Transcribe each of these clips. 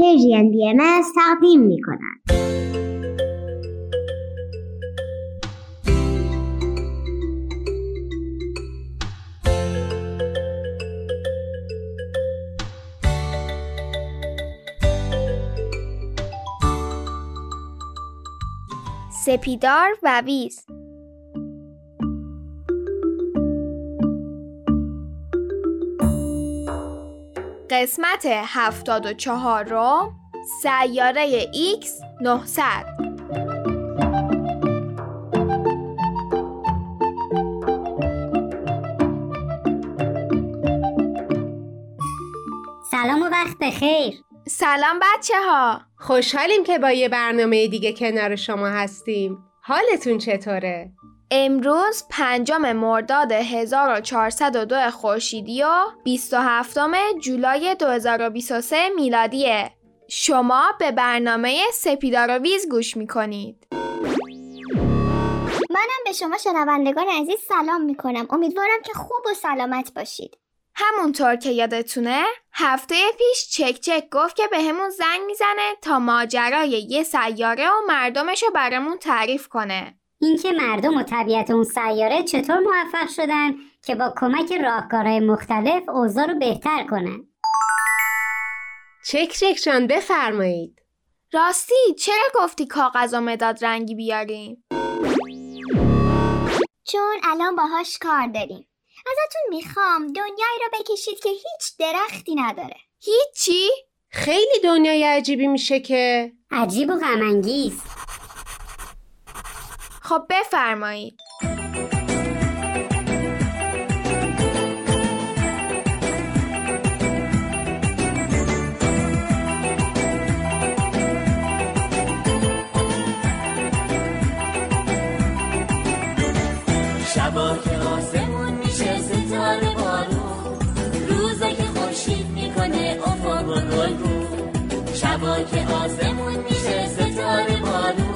پرژین بی تقدیم می کند. سپیدار و ویز قسمت هفتاد و چهارم سیاره ایکس 900 سلام و وقت بخیر. سلام بچه ها خوشحالیم که با یه برنامه دیگه کنار شما هستیم. حالتون چطوره؟ امروز پنجم مرداد 1402 خورشیدی و 27 جولای 2023 میلادیه. شما به برنامه سپیدار و ویز گوش می‌کنید. منم به شما شنوندگان عزیز سلام می‌کنم. امیدوارم که خوب و سلامت باشید. همونطور که یادتونه هفته پیش چک چک گفت که به همون زنگ می‌زنه تا ماجرای یه سیاره و مردمش رو برامون تعریف کنه. اینکه مردم و طبیعت اون سیاره چطور موفق شدن که با کمک راهکارهای مختلف اوضاع رو بهتر کنن. چک چک جان بفرمایید. راستی چرا گفتی کاغذ و مداد رنگی بیاریم؟ چون الان باهاش کار داریم. ازتون می‌خوام دنیایی رو بکشید که هیچ درختی نداره. هیچی؟ خیلی دنیای عجیبی میشه که. عجیب و غمانگیز. خب بفرمایید. شبا که آسمون میشه ستاره بارون. روزا که خورشید می‌کنه افق و گل شبا که آسمون میشه ستاره بارون.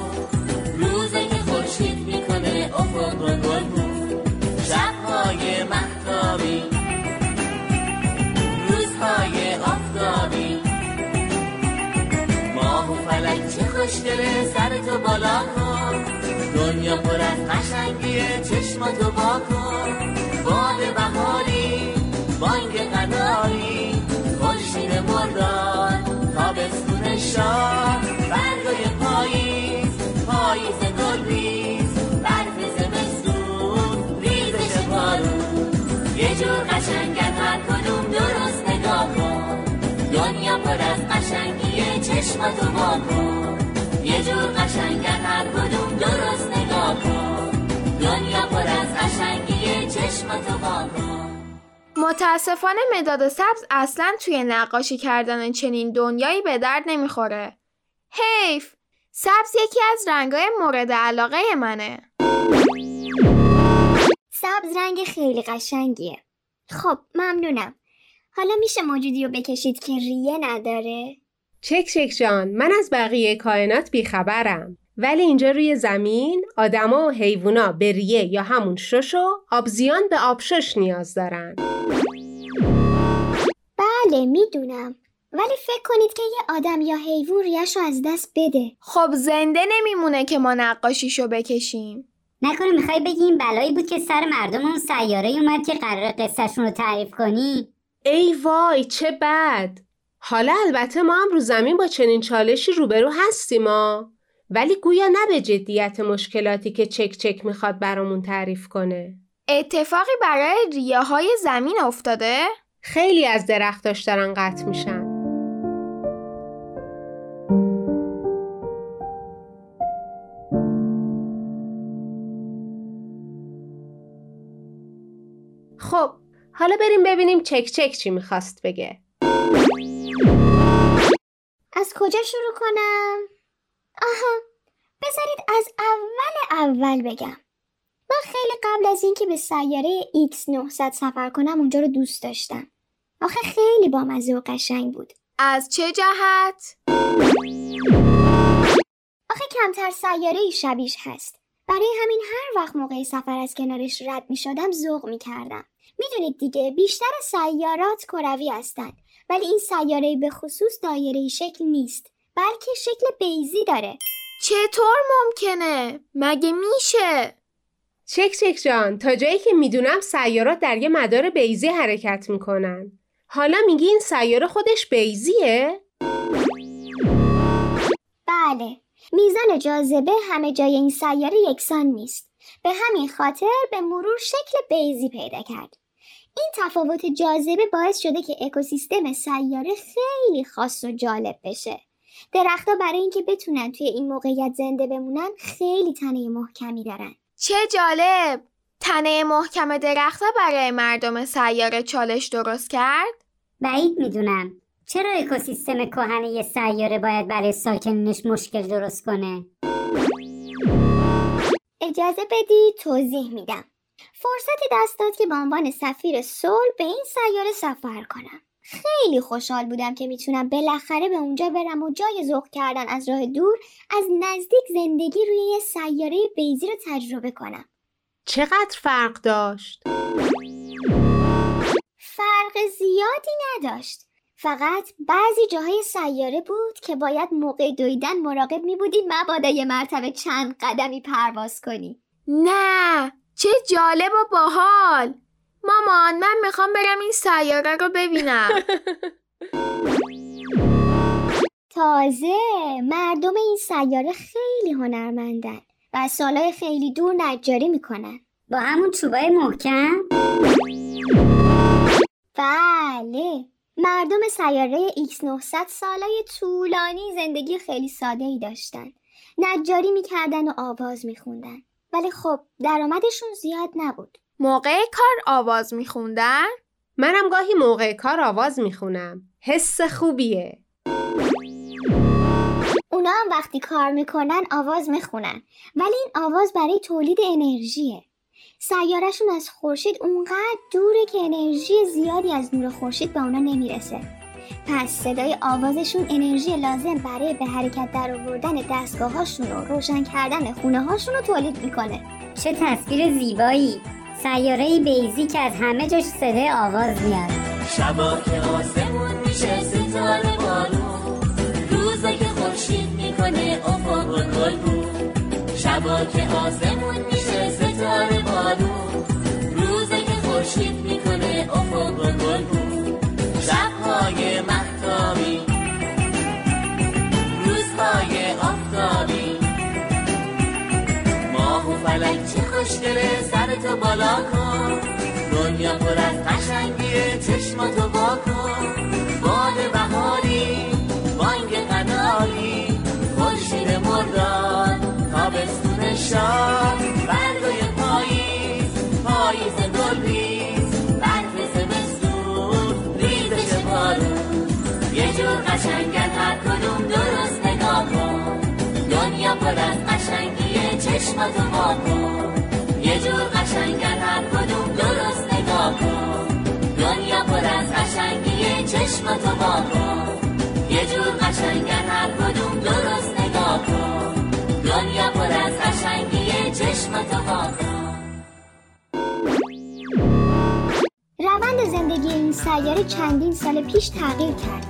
بالا کن. دنیا پر از قشنگیه چشماتو با کن. باد بهاری بانگ قناری. خورشید مرداد تابستون شاه برگای پاییز پاییز گلریز برف زمستون ریزش بارون یه جور قشنگن هر کدوم درست نگاه کن. دنیا پر از قشنگیه چشماتو با کن. قشنگن هر کدوم درست نگاه کن دنیا پر از چشماتو با کن متاسفانه مداد سبز اصلا توی نقاشی کردن چنین دنیایی به درد نمی‌خوره. حیف! سبز یکی از رنگای مورد علاقه منه. سبز رنگ خیلی قشنگیه خب ممنونم حالا میشه موجودی رو بکشید که ریه نداره چک چک جان من از بقیه کائنات بیخبرم. ولی اینجا روی زمین آدما و حیوونا به ریه یا همون شش و آبزیان به آبشش نیاز دارن. بله می‌دونم. ولی فکر کنید که یه آدم یا حیوان ریش رو از دست بده. خب زنده نمیمونه که ما نقاشیشو بکشیم. نکنه می‌خوای بگی این بلایی بود که سر مردم اون سیاره اومد که قرار قصهشون رو تعریف کنی؟ ای وای چه بد! حالا البته ما هم رو زمین با چنین چالشی روبرو هستیم ما ولی گویا نه به جدیت مشکلاتی که چک چک می‌خواد برامون تعریف کنه. اتفاقی برای ریه های زمین افتاده؟ خیلی از درختاش دارن قطع میشن. خب حالا بریم ببینیم چک چک چی می‌خواست بگه. کجا شروع کنم؟ آها بذارید از اول اول بگم. من خیلی قبل از اینکه به سیاره X900 سفر کنم اونجا رو دوست داشتم. آخه خیلی بامزه و قشنگ بود. از چه جهت؟ آخه کمتر سیاره ای شبیش هست. برای همین هر وقت موقع سفر از کنارش رد می شدم ذوق می کردم می‌دونید دیگه بیشتر سیارات کروی هستند ولی این سیاره به خصوص دایره شکل نیست بلکه شکل بیزی داره چطور ممکنه؟ مگه میشه؟ چک چک جان تا جایی که می‌دونم سیارات در یه مدار بیزی حرکت می‌کنن حالا میگی این سیاره خودش بیزیه؟ بله میزان جاذبه همه جای این سیاره یکسان نیست به همین خاطر به مرور شکل بیزی پیدا کرد این تفاوت جاذبه باعث شده که اکوسیستم سیاره خیلی خاص و جالب بشه. درختها برای اینکه بتونن توی این موقعیت زنده بمونن خیلی تنه محکمی دارن. چه جالب! تنه محکم درختها برای مردم سیاره چالش درست کرد؟ بعید می‌دونم. چرا اکوسیستم کهنه یه سیاره باید برای ساکنینش مشکل درست کنه؟ اجازه بدی توضیح میدم. فرصتی دست داد که به عنوان سفیر صلح به این سیاره سفر کنم. خیلی خوشحال بودم که می‌تونم بالاخره به اونجا برم و جای ذوق کردن از راه دور از نزدیک زندگی روی یه سیاره بیزی رو تجربه کنم. چقدر فرق داشت؟ فرق زیادی نداشت. فقط بعضی جاهای سیاره بود که باید موقع دویدن مراقب می بودی مبادا یه مرتبه چند قدمی پرواز کنی. نه! چه جالب و باحال. مامان من می‌خوام برم این سیاره رو ببینم. تازه مردم این سیاره خیلی هنرمندن و از سالهای خیلی دور نجاری می‌کنن. با همون چوبای محکم؟ بله. مردم سیاره X900 سالای طولانی زندگی خیلی ساده ای داشتن. نجاری می‌کردن و آواز میخوندن. ولی خب درآمدشون زیاد نبود. موقع کار آواز میخوندن؟ منم گاهی موقع کار آواز می‌خونم. حس خوبیه. اونا هم وقتی کار می‌کنن آواز می‌خونن. ولی این آواز برای تولید انرژیه. سیارشون از خورشید اونقدر دوره که انرژی زیادی از نور خورشید به اونا نمی‌رسه. پس صدای آوازشون انرژی لازم برای به حرکت در آوردن دستگاهاشون و روشن کردن خونه هاشون رو تولید می‌کنه. چه تصویر زیبایی! سیاره بیزی که از همه جاش صدای آواز میاد شبا که آسمون میشه ستاره بارون روزا که خورشید می‌کنه افق و گلگون. شبا که آسمون میشه ستاره بارون روزا که خورشید می‌کنه شبهای محتابی روزهای آفتابی. ماه و فلک چه خوشگله سرتو بالا کن. دنیا پر از قشنگیه چشماتو وا کن پر از قشنگیه چشماتو کن یه جور قشنگن هر کدوم درست نگاه کن. دنیا پر از قشنگیه چشماتو کن یه جور قشنگن هر کدوم درست نگاه کن. دنیا پر از قشنگیه چشماتو وا کن روند زندگی این سیاره چندین سال پیش تغییر کرد.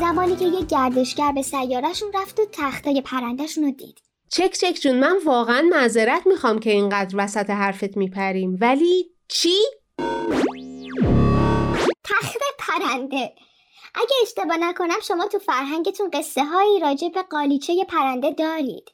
زمانی که یک گردشگر به سیارهشون رفت و تختای پرندهشون رو دید. چک چک جون من واقعا معذرت می‌خوام که اینقدر وسط حرفت میپریم. ولی چی؟ تخت پرنده. اگه اشتباه نکنم شما تو فرهنگتون قصه هایی راجع به قالیچه پرنده دارید.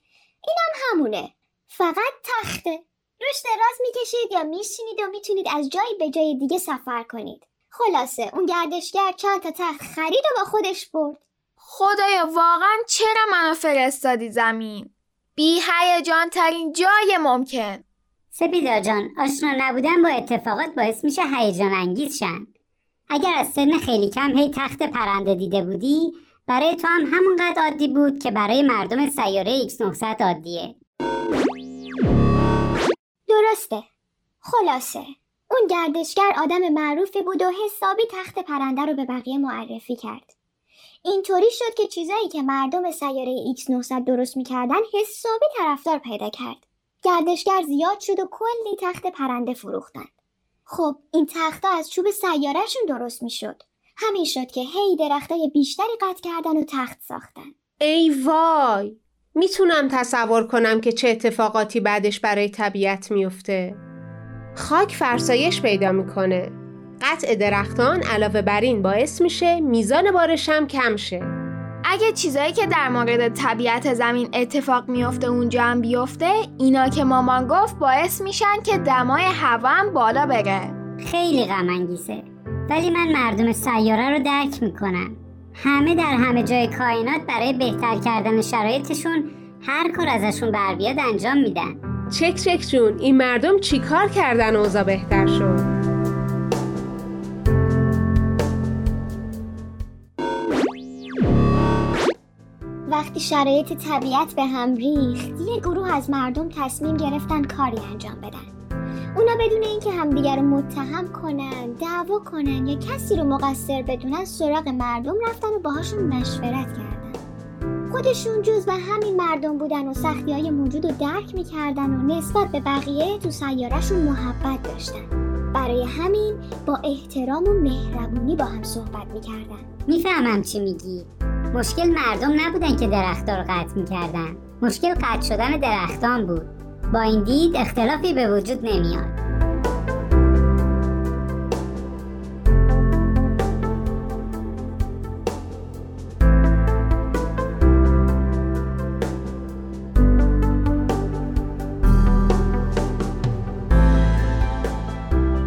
اینم همونه. فقط تخته. روش دراز می‌کشید یا میشینید و می‌تونید از جایی به جای دیگه سفر کنید. خلاصه اون گردشگر چند تا تخت خرید و با خودش برد. خدایا واقعا چرا منو فرستادی زمین؟ بی هیجان ترین جای ممکن. سپیدا جان آشنا نبودن با اتفاقات باعث میشه هیجان انگیز شن. اگر از سن خیلی کم هی تخت پرنده دیده بودی برای تو هم همونقدر عادی بود که برای مردم سیاره X900 عادیه. درسته. خلاصه. اون گردشگر آدم معروفی بود و حسابی تخت پرنده رو به بقیه معرفی کرد. اینطوری شد که چیزایی که مردم سیاره X900 درست می‌کردن حسابی طرفدار پیدا کرد. گردشگر زیاد شد و کلی تخت پرنده فروختن. خب این تختها از چوب سیارهشون درست می‌شد. همین شد که هی درختای بیشتری قطع کردن و تخت ساختن. ای وای! می‌تونم تصور کنم که چه اتفاقاتی بعدش برای طبیعت میفته خاک فرسایش پیدا می‌کنه. قطع درختان علاوه بر این باعث میشه میزان بارش هم کم شه. اگه چیزایی که در مورد طبیعت زمین اتفاق میفته اونجا هم بیفته اینا که مامان گفت باعث میشن که دمای هوا هم بالا بره. خیلی غم انگیزه ولی من مردم سیاره رو درک می‌کنم. همه در همه جای کائنات برای بهتر کردن شرایطشون هر کار ازشون بر بیاد انجام میدن. چک چک جون این مردم چیکار کردن اوضاع بهتر شد؟ وقتی شرایط طبیعت به هم ریخت. یه گروه از مردم تصمیم گرفتن کاری انجام بدن. اونا بدون اینکه همدیگر رو متهم کنن دعوا کنن یا کسی رو مقصر بدونن سراغ مردم رفتن و باهاشون مشورت کردن. خودشون جز به همین مردم بودن و سختی های موجود رو درک می‌کردن و نسبت به بقیه تو سیارهشون محبت داشتن. برای همین با احترام و مهربونی با هم صحبت می‌کردن. می‌فهمم چی میگی. مشکل مردم نبودن که درختها رو قطع می‌کردن. مشکل قطع شدن درختان بود. با این دید اختلافی به وجود نمیاد.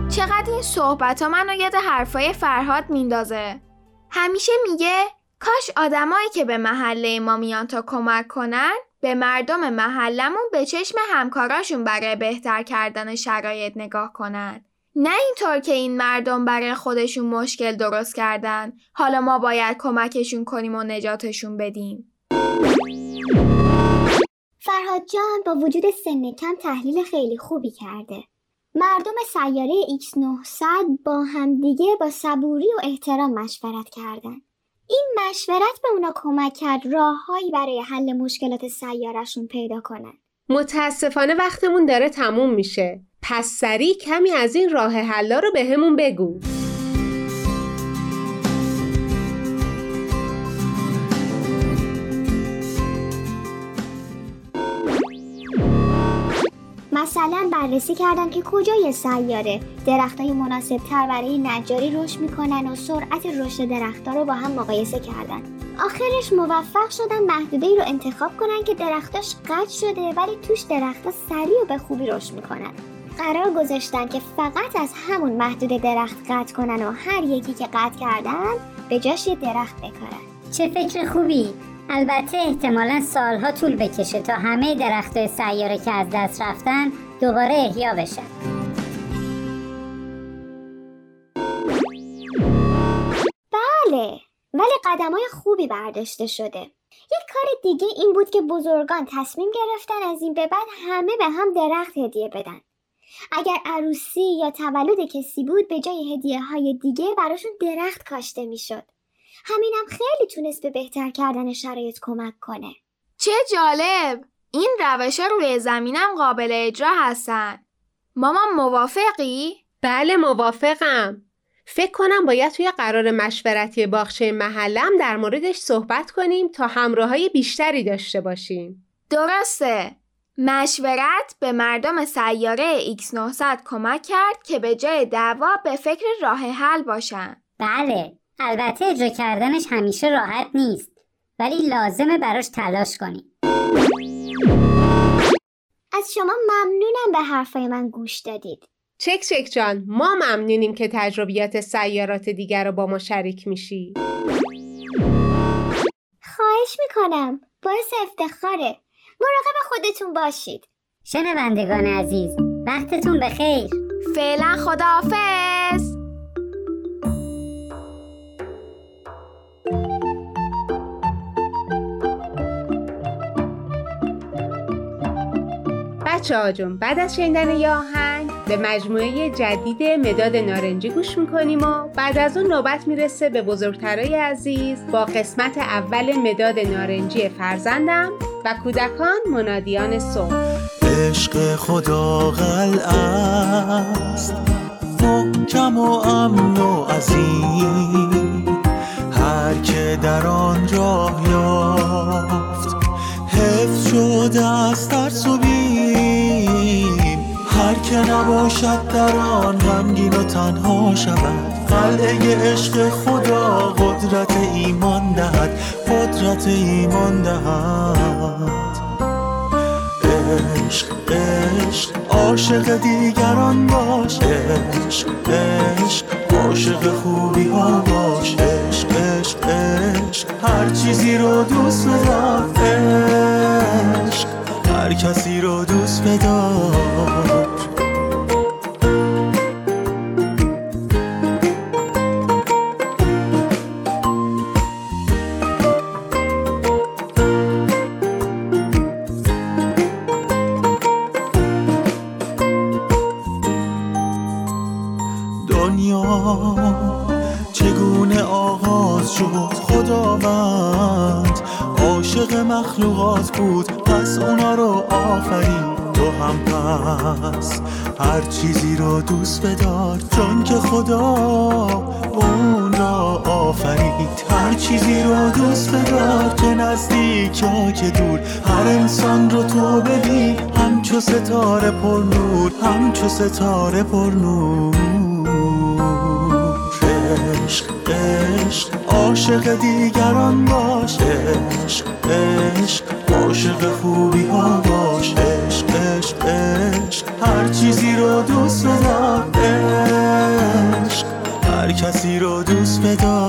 چقدر این صحبت ها منو یاد حرفای فرهاد میندازه؟ همیشه میگه کاش آدمایی که به محله ما میان تا کمک کنن به مردم محلمون به چشم همکاراشون برای بهتر کردن شرایط نگاه کنن. نه اینطور که این مردم برای خودشون مشکل درست کردن. حالا ما باید کمکشون کنیم و نجاتشون بدیم. فرهاد جان با وجود سن کم تحلیل خیلی خوبی کرده. مردم سیاره X900 با همدیگه با صبوری و احترام مشورت کردن. این مشورت به اونا کمک کرد راههایی برای حل مشکلات سیارشون پیدا کنن. متاسفانه وقتمون داره تموم میشه. پس سریع کمی از این راه حلا رو بهمون بگو. مثلا بررسی کردن که کجای سیاره. درختای مناسب تر برای نجاری رشد می‌کنن و سرعت رشد درختها رو با هم مقایسه کردن. آخرش موفق شدن محدوده ای رو انتخاب کنن که درختاش قطع شده ولی توش درختها سریع و به خوبی رشد می‌کنن. قرار گذاشتن که فقط از همون محدوده درخت قطع کنن و هر یکی که قطع کردن به جاش یه درخت بکارن. چه فکر خوبی! البته احتمالا سالها طول بکشه تا همه درختای سیاره که از دست رفتن دوباره احیا بشن. بله ولی قدم های خوبی برداشته شده. یک کار دیگه این بود که بزرگان تصمیم گرفتن از این به بعد همه به هم درخت هدیه بدن. اگر عروسی یا تولد کسی بود به جای هدیه های دیگه براشون درخت کاشته می‌شد. همینم خیلی تونست به بهتر کردن شرایط کمک کنه. چه جالب! این روش روی زمینم قابل اجرا هستن. مامان موافقی؟ بله موافقم. فکر کنم باید توی قرار مشورتی باغچه محلم در موردش صحبت کنیم تا همراه های بیشتری داشته باشیم. درسته. مشورت به مردم سیاره X900 کمک کرد که به جای دعوا به فکر راه حل باشن. بله. البته اجرا کردنش همیشه راحت نیست ولی لازمه براش تلاش کنیم از شما ممنونم به حرفای من گوش دادید. چک چک جان ما ممنونیم که تجربیات سیارات دیگر رو با ما شریک میشی. خواهش می‌کنم. باعث افتخاره. مراقب خودتون باشید. شنوندگان عزیز وقتتون بخیر. فعلا خداحافظ. بچه ها بعد از شنیدن یه آهنگ به مجموعه جدید مداد نارنجی گوش می‌کنیم و بعد از اون نوبت می‌رسه به بزرگترای عزیز با قسمت اول مداد نارنجی فرزندم و کودکان منادیان صبح عشق خدا قلع است محکم و امن و عظیم. هر که در آن راه یافت شده از ترس و بیم هر که نباشد در آن غمگین و تنها شود. قلعه عشق خدا قدرت ایمان دهد. قدرت ایمان دهد. عشق عشق عاشق دیگران باش. عشق عشق عاشق خوبی ها باش. عشق عشق عشق هر چیزی رو دوست هر کسی رو دوست بدار. بدار چون که خدا اون را آفرید. هر چیزی رو دوست بدار که نزدیک یا که دور. هر انسان رو تو ببین همچو ستاره پر نور همچو ستاره پر نور. عشق عشق عاشق دیگران باش. عشق عشق عاشق خوبی ها کسی رو دوست بدار.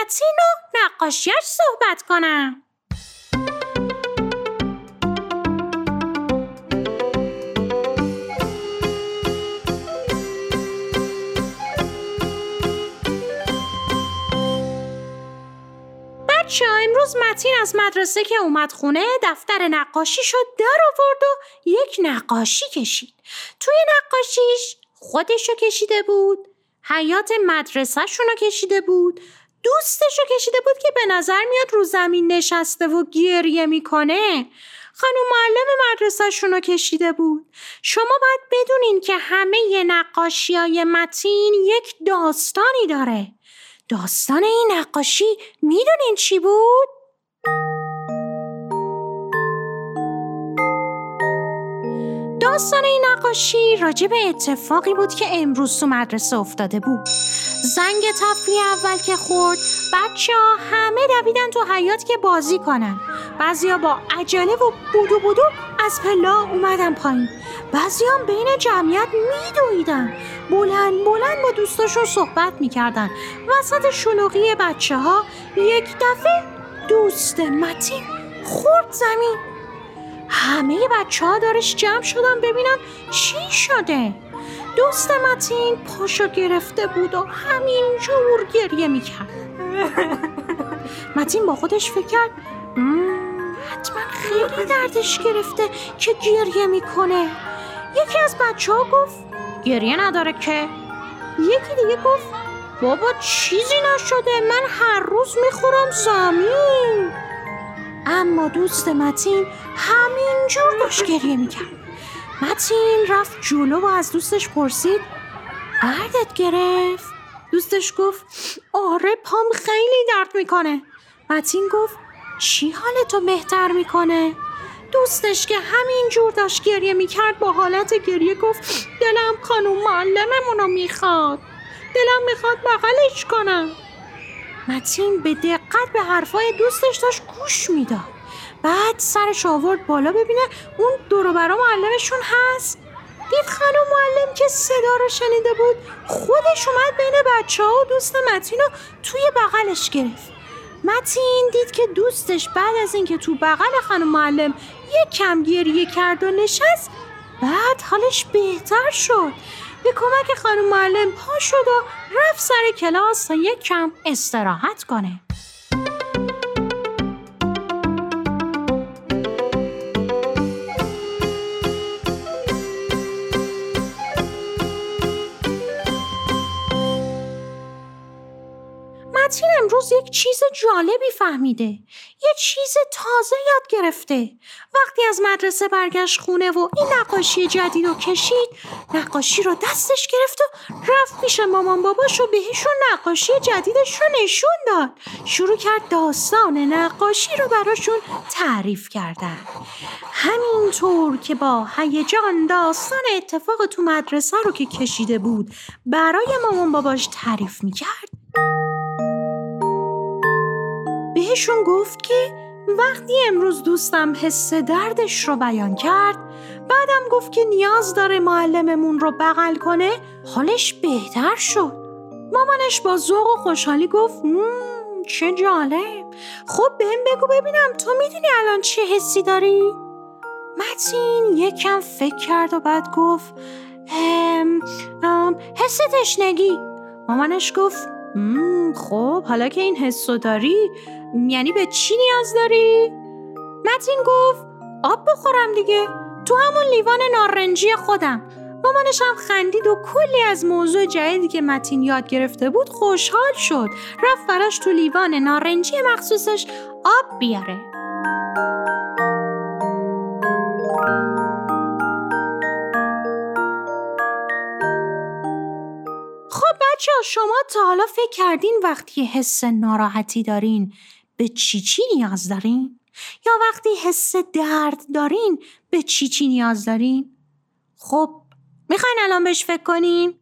متین و نقاشیش صحبت کنم. بچه امروز متین از مدرسه که اومد خونه دفتر نقاشی شد در آورد و یک نقاشی کشید. توی نقاشیش خودشو کشیده بود حیات مدرسهشون رو کشیده بود. دوستشو کشیده بود که به نظر میاد رو زمین نشسته و گریه می‌کنه. خانم معلم مدرسهشون رو کشیده بود. شما باید بدونین که همه نقاشی های متین یک داستانی داره. داستان این نقاشی می‌دونین چی بود؟ داستان این نقاشی راجع به اتفاقی بود که امروز تو مدرسه افتاده بود. زنگ تفریح اول که خورد بچه ها همه دویدن تو حیات که بازی کنن. بعضیا با عجله و بودو بودو از پلا اومدم پایین. بعضیام بین جمعیت میدویدن. بلند بلند با دوستاشون صحبت می‌کردن. وسط شلوغی بچه ها یک دفعه دوست متین خورد زمین. همه بچه ها دارش جمع شدن ببینم چی شده. دوست متین پاشو گرفته بود و همینجور گریه می‌کرد. متین با خودش فکر کرد حتما خیلی دردش گرفته که گریه می‌کنه. یکی از بچه ها گفت گریه نداره که. یکی دیگه گفت بابا چیزی نشده من هر روز می‌خورم زمین. اما دوست متین همینجور داشت گریه می‌کرد. متین رفت جلو و از دوستش پرسید دردت گرفت؟ دوستش گفت آره پام خیلی درد می‌کنه. متین گفت چی حالتو بهتر می‌کنه؟ دوستش که همین جور داشت گریه می‌کرد با حالت گریه گفت دلم خانوم معلممون رو می‌خواد. دلم می‌خواد بغلش کنم. متین به دقت به حرفای دوستش داشت گوش می‌داد. بعد سرش آورد بالا ببینه اون دورو برا معلمشون هست. دید خانم معلم که صدا رو شنیده بود خودش اومد بین بچه ها و دوست متین رو توی بغلش گرفت. متین دید که دوستش بعد از اینکه تو بغل خانم معلم یک کم گریه کرد و نشست بعد حالش بهتر شد. به کمک خانم معلم پا شد و رفت سر کلاس تا یک کم استراحت کنه. امروز یک چیز جالبی فهمیده. یه چیز تازه یاد گرفته. وقتی از مدرسه برگشت خونه و این نقاشی جدید رو کشید نقاشی رو دستش گرفت و رفت پیش مامان باباش و بهشون نقاشی جدیدش رو نشون داد. شروع کرد داستان نقاشی رو براشون تعریف کردن. همینطور که با هیجان داستان اتفاق تو مدرسه رو که کشیده بود برای مامان باباش تعریف می‌کرد. بهشون گفت که وقتی امروز دوستم حس دردش رو بیان کرد بعدم گفت که نیاز داره معلممون رو بغل کنه حالش بهتر شد. مامانش با ذوق و خوشحالی گفت چه جالب. خب بهم بگو ببینم تو می‌دونی الان چه حسی داری؟ متین یکم فکر کرد و بعد گفت ام، ام، حس تشنگی. مامانش گفت خب حالا که این حسو داری یعنی به چی نیاز داری؟ متین گفت آب بخورم دیگه. تو همون لیوان نارنجی خودم. مامانش هم خندید و کلی از موضوع جدیدی که متین یاد گرفته بود خوشحال شد. رفت براش تو لیوان نارنجی مخصوصش آب بیاره. خب بچه شما تا حالا فکر کردین وقتی حس ناراحتی دارین. به چی چی نیاز دارین؟ یا وقتی حس درد دارین به چی چی نیاز دارین؟ خب می‌خواین الان بهش فکر کنین؟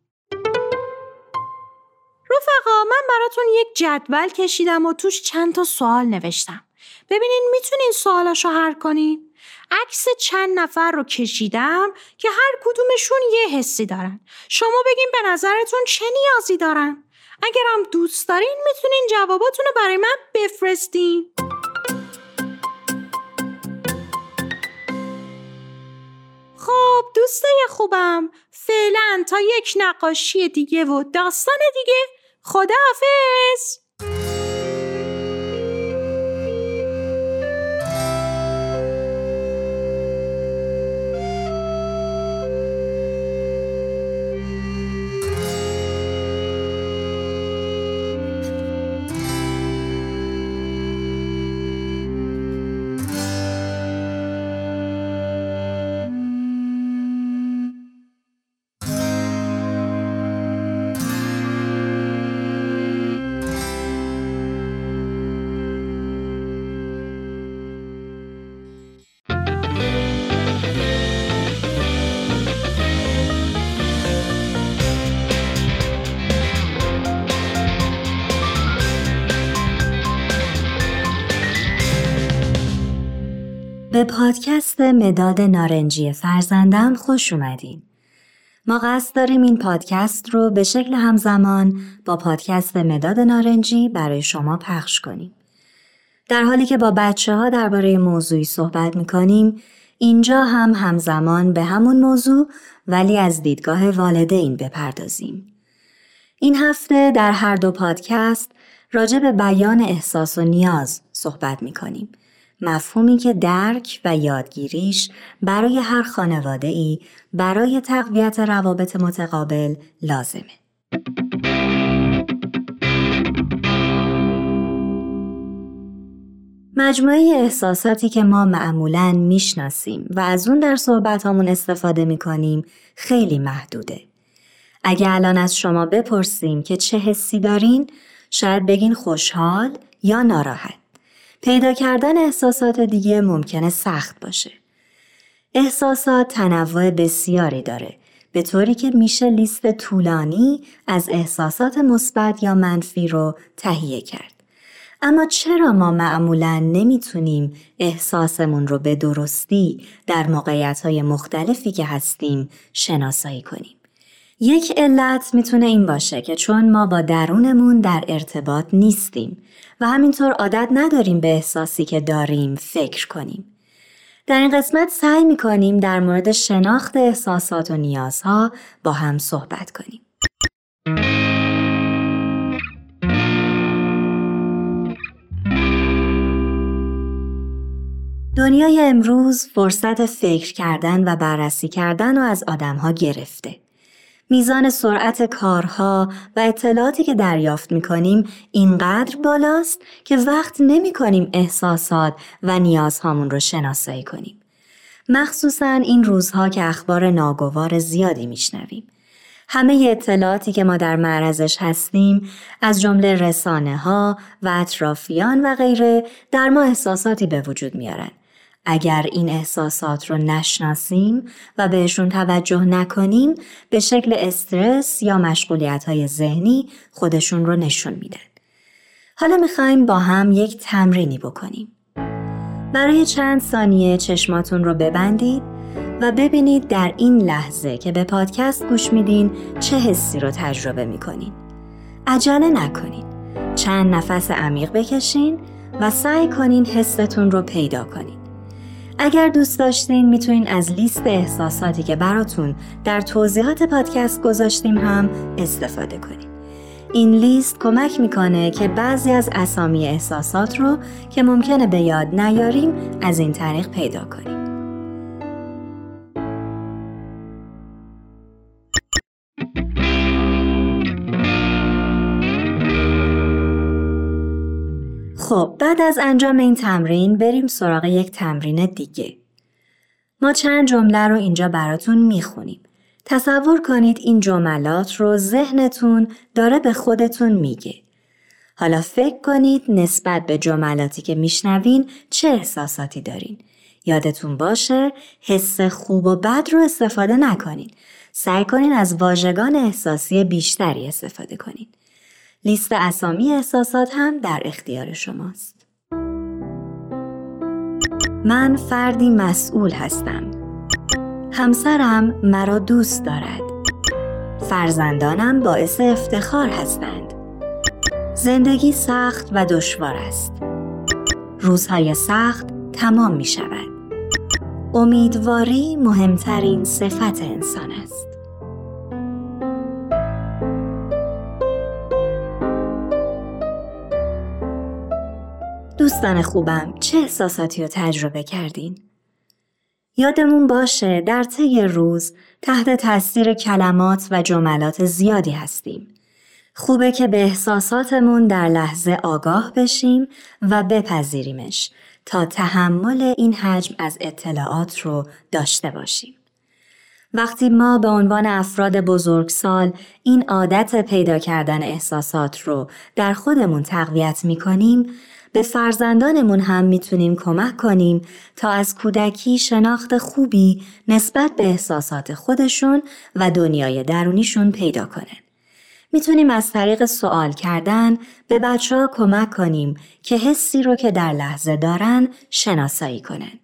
رفقا من براتون یک جدول کشیدم و توش چند تا سوال نوشتم. ببینین می‌تونین سوالاشو حل کنین؟ عکس چند نفر رو کشیدم که هر کدومشون یه حسی دارن. شما بگین به نظرتون چه نیازی دارن؟ اگرم دوست دارین می‌تونین جواباتون رو برای من بفرستین. خب دوستای خوبم فعلا تا یک نقاشی دیگه و داستان دیگه خداحافظ مداد نارنجی فرزندم خوش اومدین. ما قصد داریم این پادکست رو به شکل همزمان با پادکست مداد نارنجی برای شما پخش کنیم. در حالی که با بچه ها درباره موضوعی صحبت می‌کنیم اینجا هم همزمان به همون موضوع ولی از دیدگاه والدین بپردازیم. این هفته در هر دو پادکست راجع به بیان احساس و نیاز صحبت می کنیم. مفهومی که درک و یادگیریش برای هر خانواده ای برای تقویت روابط متقابل لازمه. مجموعه احساساتی که ما معمولاً می‌شناسیم و از اون در صحبتامون استفاده می‌کنیم خیلی محدوده. اگه الان از شما بپرسیم که چه حسی دارین شاید بگین خوشحال یا ناراحت. پیدا کردن احساسات دیگه ممکنه سخت باشه. احساسات تنوع بسیاری داره به طوری که میشه لیست طولانی از احساسات مثبت یا منفی رو تهیه کرد. اما چرا ما معمولا نمی‌تونیم احساسمون رو به درستی در موقعیت های مختلفی که هستیم شناسایی کنیم؟ یک علت می‌تونه این باشه که چون ما با درونمون در ارتباط نیستیم و همینطور عادت نداریم به احساسی که داریم فکر کنیم. در این قسمت سعی می‌کنیم در مورد شناخت احساسات و نیازها با هم صحبت کنیم. دنیای امروز فرصت فکر کردن و بررسی کردن رو از آدمها گرفته. میزان سرعت کارها و اطلاعاتی که دریافت می کنیم اینقدر بالاست که وقت نمی کنیم احساسات و نیازهامون رو شناسایی کنیم. مخصوصا این روزها که اخبار ناگوار زیادی میشنویم. همه اطلاعاتی که ما در معرضش هستیم از جمله رسانه ها و اطرافیان و غیره در ما احساساتی به وجود میارن اگر این احساسات رو نشناسیم و بهشون توجه نکنیم به شکل استرس یا مشغولیت های ذهنی خودشون رو نشون میدن. حالا می‌خوایم با هم یک تمرینی بکنیم. برای چند ثانیه چشماتون رو ببندید و ببینید در این لحظه که به پادکست گوش میدین چه حسی رو تجربه می‌کنین. عجله نکنین. چند نفس عمیق بکشین و سعی کنین حستون رو پیدا کنین. اگر دوست داشتین می‌تونین از لیست احساساتی که براتون در توضیحات پادکست گذاشتیم هم استفاده کنید. این لیست کمک می‌کنه که بعضی از اسامی احساسات رو که ممکنه به یاد نیاریم از این طریق پیدا کنیم. خب بعد از انجام این تمرین بریم سراغ یک تمرین دیگه. ما چند جمله رو اینجا براتون می‌خونیم. تصور کنید این جملات رو ذهنتون داره به خودتون میگه. حالا فکر کنید نسبت به جملاتی که میشنوین چه احساساتی دارین. یادتون باشه حس خوب و بد رو استفاده نکنین. سعی کنین از واژگان احساسی بیشتری استفاده کنین. لیست اسامی احساسات هم در اختیار شماست. من فردی مسئول هستم. همسرم مرا دوست دارد. فرزندانم باعث افتخار هستند. زندگی سخت و دشوار است. روزهای سخت تمام می شود. امیدواری مهمترین صفت انسان است. دوستان خوبم چه احساساتی رو تجربه کردین؟ یادمون باشه در طی روز تحت تاثیر کلمات و جملات زیادی هستیم. خوبه که به احساساتمون در لحظه آگاه بشیم و بپذیریمش تا تحمل این حجم از اطلاعات رو داشته باشیم. وقتی ما به عنوان افراد بزرگسال این عادت پیدا کردن احساسات رو در خودمون تقویت می کنیم، به فرزندانمون هم می‌تونیم کمک کنیم تا از کودکی شناخت خوبی نسبت به احساسات خودشون و دنیای درونیشون پیدا کنن. می‌تونیم از طریق سوال کردن به بچه ها کمک کنیم که حسی رو که در لحظه دارن شناسایی کنن.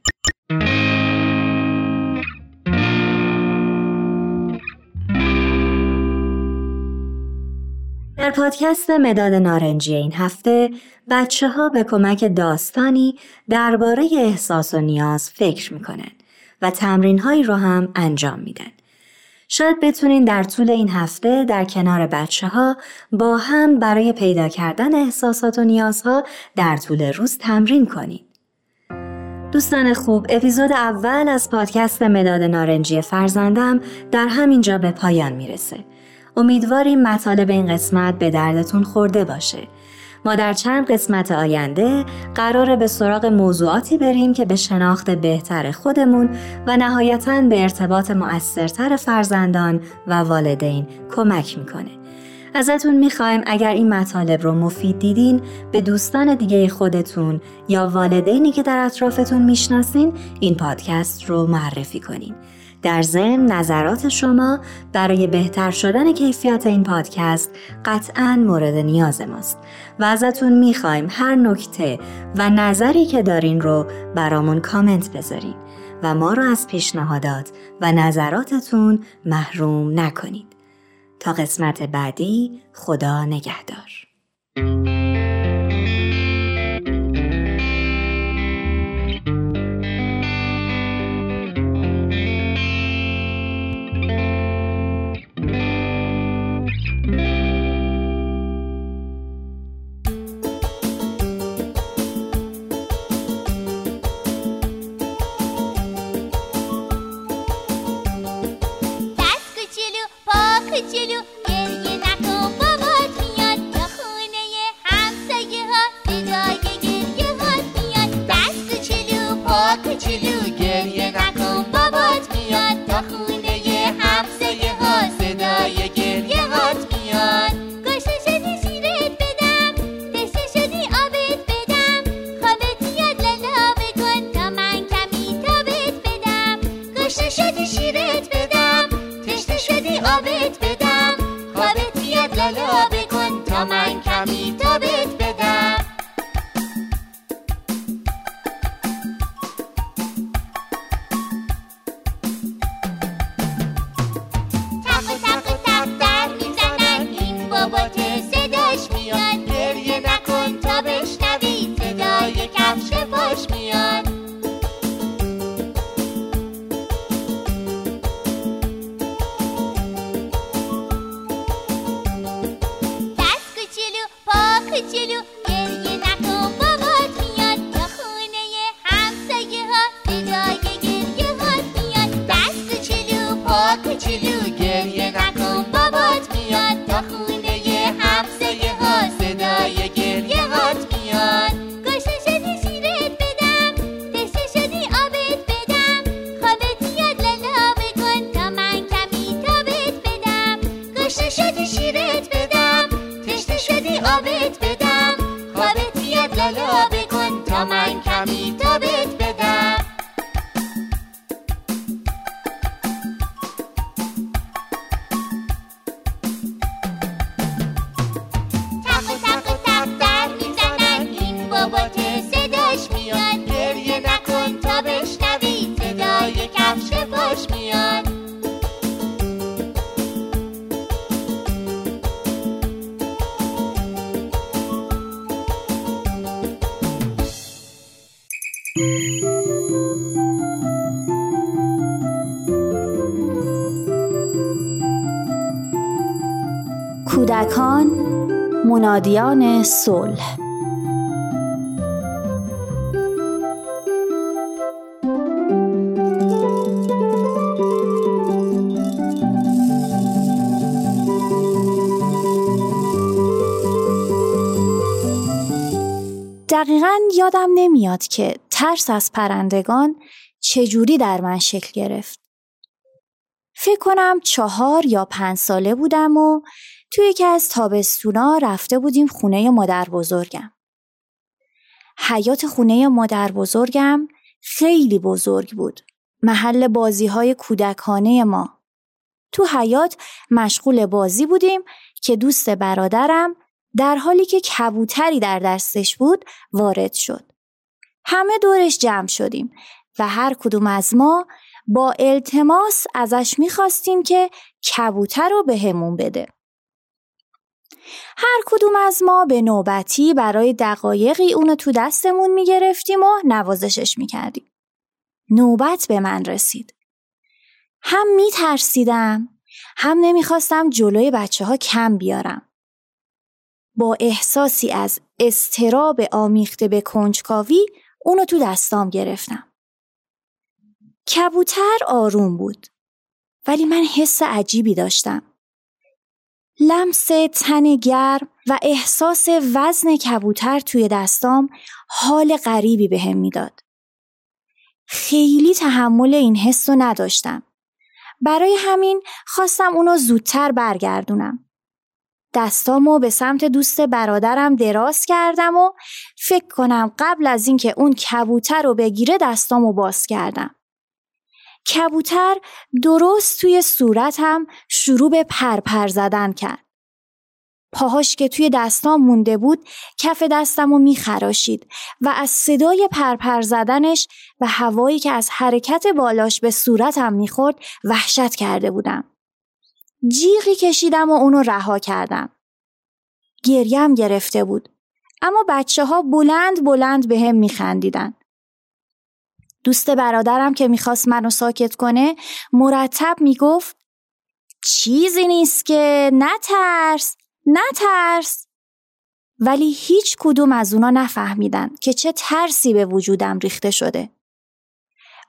در پادکست مداد نارنجی این هفته بچه ها به کمک داستانی درباره احساس و نیاز فکر می‌کنن و تمرین هایی رو هم انجام میدن. شاید بتونین در طول این هفته در کنار بچه ها با هم برای پیدا کردن احساسات و نیازها در طول روز تمرین کنید. دوستان خوب اپیزود اول از پادکست مداد نارنجی فرزندم در همینجا به پایان می‌رسه. امیدواریم مطالب این قسمت به دردتون خورده باشه. ما در چند قسمت آینده قراره به سراغ موضوعاتی بریم که به شناخت بهتر خودمون و نهایتا به ارتباط مؤثرتر فرزندان و والدین کمک می‌کنه. ازتون می‌خوایم اگر این مطالب رو مفید دیدین به دوستان دیگه خودتون یا والدینی که در اطرافتون می‌شناسین این پادکست رو معرفی کنین. در ضمن نظرات شما برای بهتر شدن کیفیت این پادکست قطعا مورد نیاز ماست و ازتون می‌خوایم هر نکته و نظری که دارین رو برامون کامنت بذارین و ما رو از پیشنهادات و نظراتتون محروم نکنید. تا قسمت بعدی خدا نگهدار. کودکان منادیان صلح. دقیقا یادم نمیاد که ترس از پرندگان چجوری در من شکل گرفت. فکر کنم چهار یا پنج ساله بودم و توی یکی از تابستونا رفته بودیم خونه مادر بزرگم. حیات خونه مادر بزرگم خیلی بزرگ بود. محل بازی های کودکانه ما. تو حیات مشغول بازی بودیم که دوست برادرم در حالی که کبوتری در دستش بود وارد شد. همه دورش جمع شدیم. و هر کدوم از ما با التماس ازش می‌خواستیم که کبوتر رو بهمون بده. هر کدوم از ما به نوبتی برای دقایقی اونو تو دستمون می‌گرفتیم و نوازشش می‌کردیم. نوبت به من رسید. هم میترسیدم هم نمی‌خواستم جلوی بچه ها کم بیارم. با احساسی از استراب آمیخته به کنجکاوی اونو تو دستام گرفتم. کبوتر آروم بود ولی من حس عجیبی داشتم. لمس تن گرم و احساس وزن کبوتر توی دستام حال غریبی به هم می‌داد. خیلی تحمل این حس رو نداشتم. برای همین خواستم اونو زودتر برگردونم. دستامو به سمت دوست برادرم دراز کردم و فکر کنم قبل از اینکه اون کبوتر رو بگیره دستامو باز کردم. کبوتر درست توی صورتم شروع به پرپر زدن کرد. پاهاش که توی دستام مونده بود کف دستم رو میخراشید و از صدای پرپر زدنش و هوایی که از حرکت بالاش به صورتم می‌خورد وحشت کرده بودم. جیغی کشیدم و اونو رها کردم. گریم گرفته بود. اما بچه ها بلند بلند به هم میخندیدن. دوست برادرم که می‌خواست منو ساکت کنه مرتب می‌گفت چیزی نیست که نترس نترس ولی هیچ کدوم از اونا نفهمیدن که چه ترسی به وجودم ریخته شده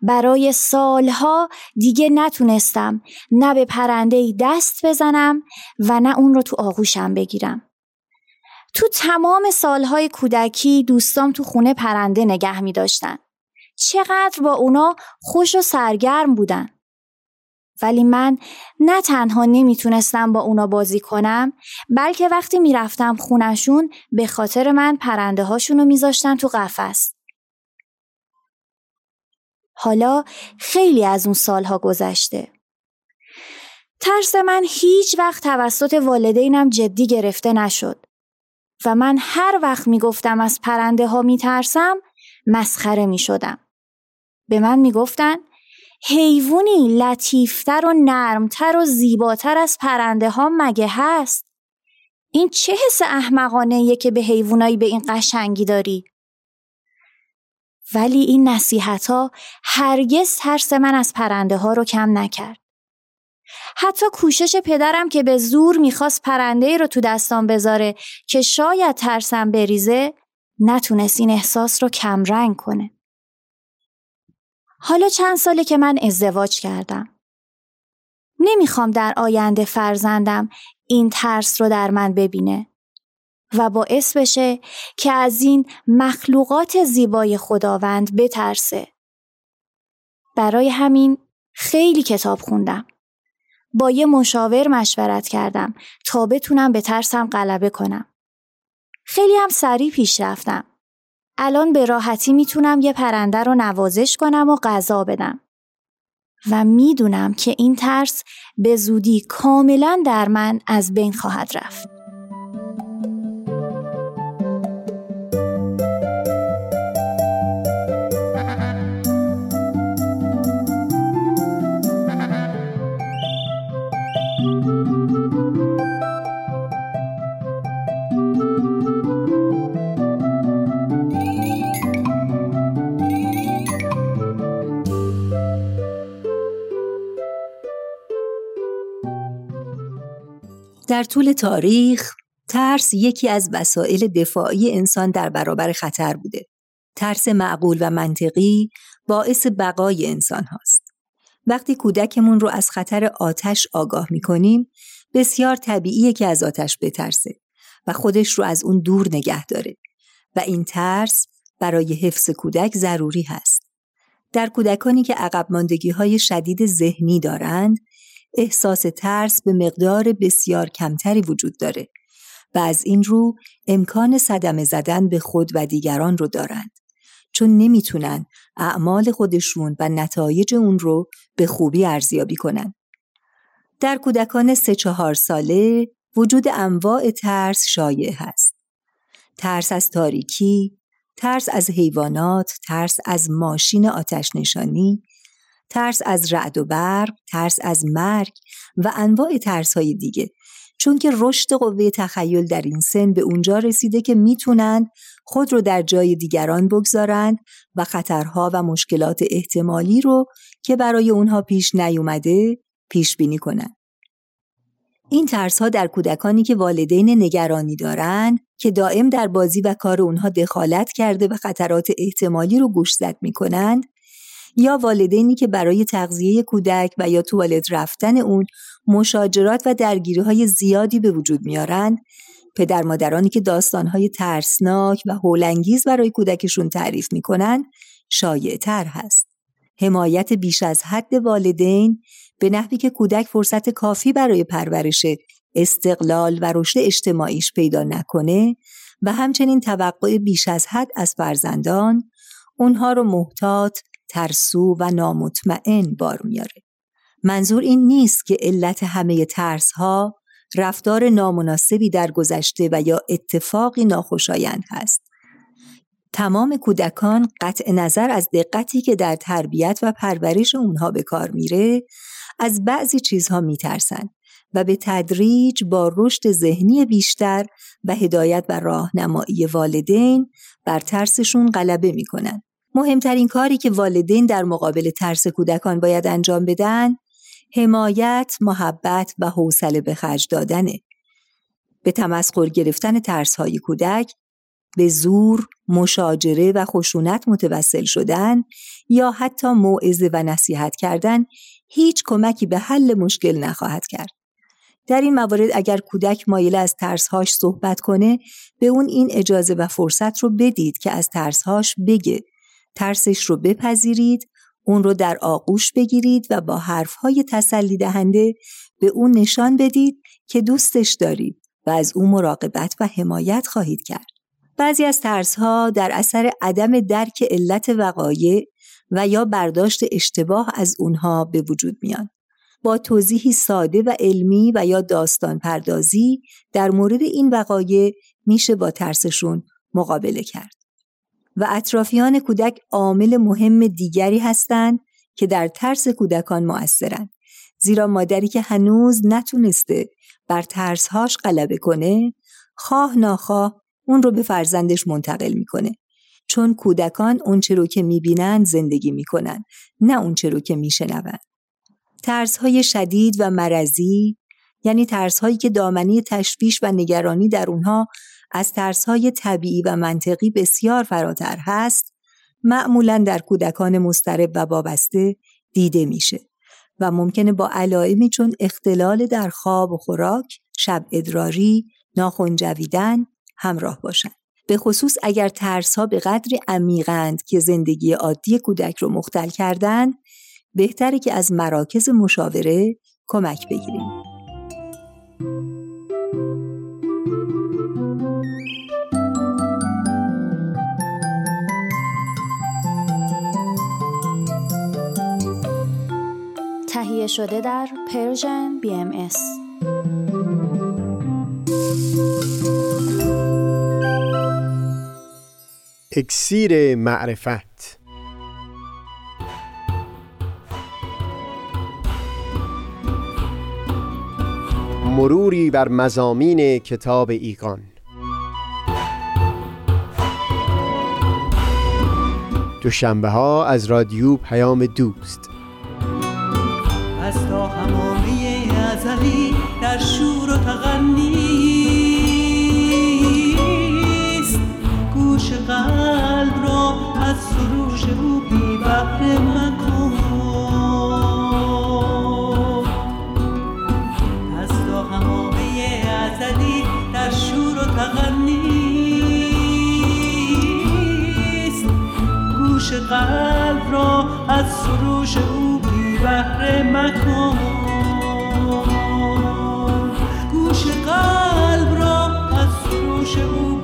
برای سالها دیگه نتونستم نه به پرنده دست بزنم و نه اون رو تو آغوشم بگیرم تو تمام سالهای کودکی دوستام تو خونه پرنده نگه می داشتن. چقدر با اونا خوش و سرگرم بودن. ولی من نه تنها نمی‌تونستم با اونا بازی کنم بلکه وقتی می‌رفتم خونشون به خاطر من پرنده هاشون رو میذاشتن تو قفس. حالا خیلی از اون سالها گذشته. ترس من هیچ وقت توسط والدینم جدی گرفته نشد و من هر وقت می‌گفتم از پرنده ها میترسم مسخره می‌شدم. به من می‌گفتن حیوانی لطیفتر و نرمتر و زیباتر از پرنده ها مگه هست؟ این چه حس احمقانه که به حیوانایی به این قشنگی داری؟ ولی این نصیحت ها هرگز ترس من از پرنده ها رو کم نکرد. حتی کوشش پدرم که به زور می‌خواست پرنده رو تو دستان بذاره که شاید ترسم بریزه نتونست این احساس رو کمرنگ کنه. حالا چند ساله که من ازدواج کردم. نمی‌خوام در آینده فرزندم این ترس رو در من ببینه و باعث بشه که از این مخلوقات زیبای خداوند بترسه. برای همین خیلی کتاب خوندم. با یه مشاور مشورت کردم تا بتونم به ترسم غلبه کنم. خیلی هم سریع پیش رفتم. الان به راحتی می‌تونم یه پرنده رو نوازش کنم و غذا بدم. و می‌دونم که این ترس به زودی کاملا در من از بین خواهد رفت. در طول تاریخ ترس یکی از وسایل دفاعی انسان در برابر خطر بوده. ترس معقول و منطقی باعث بقای انسان هاست. وقتی کودکمون رو از خطر آتش آگاه می کنیم، بسیار طبیعیه که از آتش بترسه و خودش رو از اون دور نگه داره و این ترس برای حفظ کودک ضروری هست. در کودکانی که عقب ماندگی های شدید ذهنی دارند، احساس ترس به مقدار بسیار کمتری وجود داره و از این رو امکان صدمه زدن به خود و دیگران رو دارند چون نمی‌تونن اعمال خودشون و نتایج اون رو به خوبی ارزیابی کنن. در کودکان سه چهار ساله وجود انواع ترس شایع هست. ترس از تاریکی، ترس از حیوانات، ترس از ماشین آتش نشانی، ترس از رعد و برق، ترس از مرگ و انواع ترس های دیگه چون که رشد قوه تخیل در این سن به اونجا رسیده که می‌تونند خود رو در جای دیگران بگذارند و خطرها و مشکلات احتمالی رو که برای اونها پیش نیومده پیش بینی کنند. این ترس ها در کودکانی که والدین نگرانی دارند که دائم در بازی و کار اونها دخالت کرده و خطرات احتمالی رو گوشزد می‌کنند یا والدینی که برای تغذیه کودک و یا توالت رفتن اون مشاجرات و درگیری های زیادی به وجود میارند پدر مادرانی که داستانهای ترسناک و هولانگیز برای کودکشون تعریف می‌کنن شایع تر هست. حمایت بیش از حد والدین به نحوی که کودک فرصت کافی برای پرورش استقلال و رشد اجتماعیش پیدا نکنه و همچنین توقع بیش از حد از فرزندان اونها رو محتاط، ترسو و نامطمئن بار میاره. منظور این نیست که علت همه ترس ها رفتار نامناسبی در گذشته و یا اتفاقی ناخوشایند هست. تمام کودکان قطع نظر از دقتی که در تربیت و پرورش اونها به کار میره از بعضی چیزها میترسند و به تدریج با رشد ذهنی بیشتر و هدایت و راهنمایی والدین بر ترسشون غلبه می‌کنن. مهمترین کاری که والدین در مقابل ترس کودکان باید انجام بدن حمایت، محبت و حوصله به خرج دادنه. به تمسخر گرفتن ترسهای کودک به زور، مشاجره و خشونت متوسل شدن یا حتی موعظه و نصیحت کردن هیچ کمکی به حل مشکل نخواهد کرد. در این موارد اگر کودک مایل از ترسهاش صحبت کنه به اون این اجازه و فرصت رو بدید که از ترسهاش بگه. ترسش رو بپذیرید اون رو در آغوش بگیرید و با حرفهای تسلی دهنده به اون نشان بدید که دوستش دارید و از او مراقبت و حمایت خواهید کرد. بعضی از ترسها در اثر عدم درک علت وقایع و یا برداشت اشتباه از اونها به وجود میان. با توضیحی ساده و علمی و یا داستان پردازی در مورد این وقایع میشه با ترسشون مقابله کرد. و اطرافیان کودک عامل مهم دیگری هستند که در ترس کودکان مؤثرند. زیرا مادری که هنوز نتونسته بر ترسهاش غلبه کنه خواه ناخواه اون رو به فرزندش منتقل می‌کنه چون کودکان اونچه رو که می‌بینن زندگی می‌کنن نه اونچه رو که میشنون ترس های شدید و مرزی یعنی ترس هایی که دامنی تشویش و نگرانی در اونها از ترس های طبیعی و منطقی بسیار فراتر هست معمولا در کودکان مسترب و وابسته دیده میشه و ممکنه با علائمی چون اختلال در خواب و خوراک، شب ادراری، ناخن جویدن همراه باشند. به خصوص اگر ترس ها به قدری عمیقند که زندگی عادی کودک رو مختل کردن بهتره که از مراکز مشاوره کمک بگیریم. تهیه شده در Persian BMS. اکسیر معرفت. مروری بر مزامین کتاب ایگان. دوشنبه ها از رادیو پیام دوست. ازلی در شور و تغنیست گوش قلب را از سروش او بی بحر مکن. از تا همامه ازلی در شور و تغنیست گوش قلب را از سروش او بهره مکن. 是。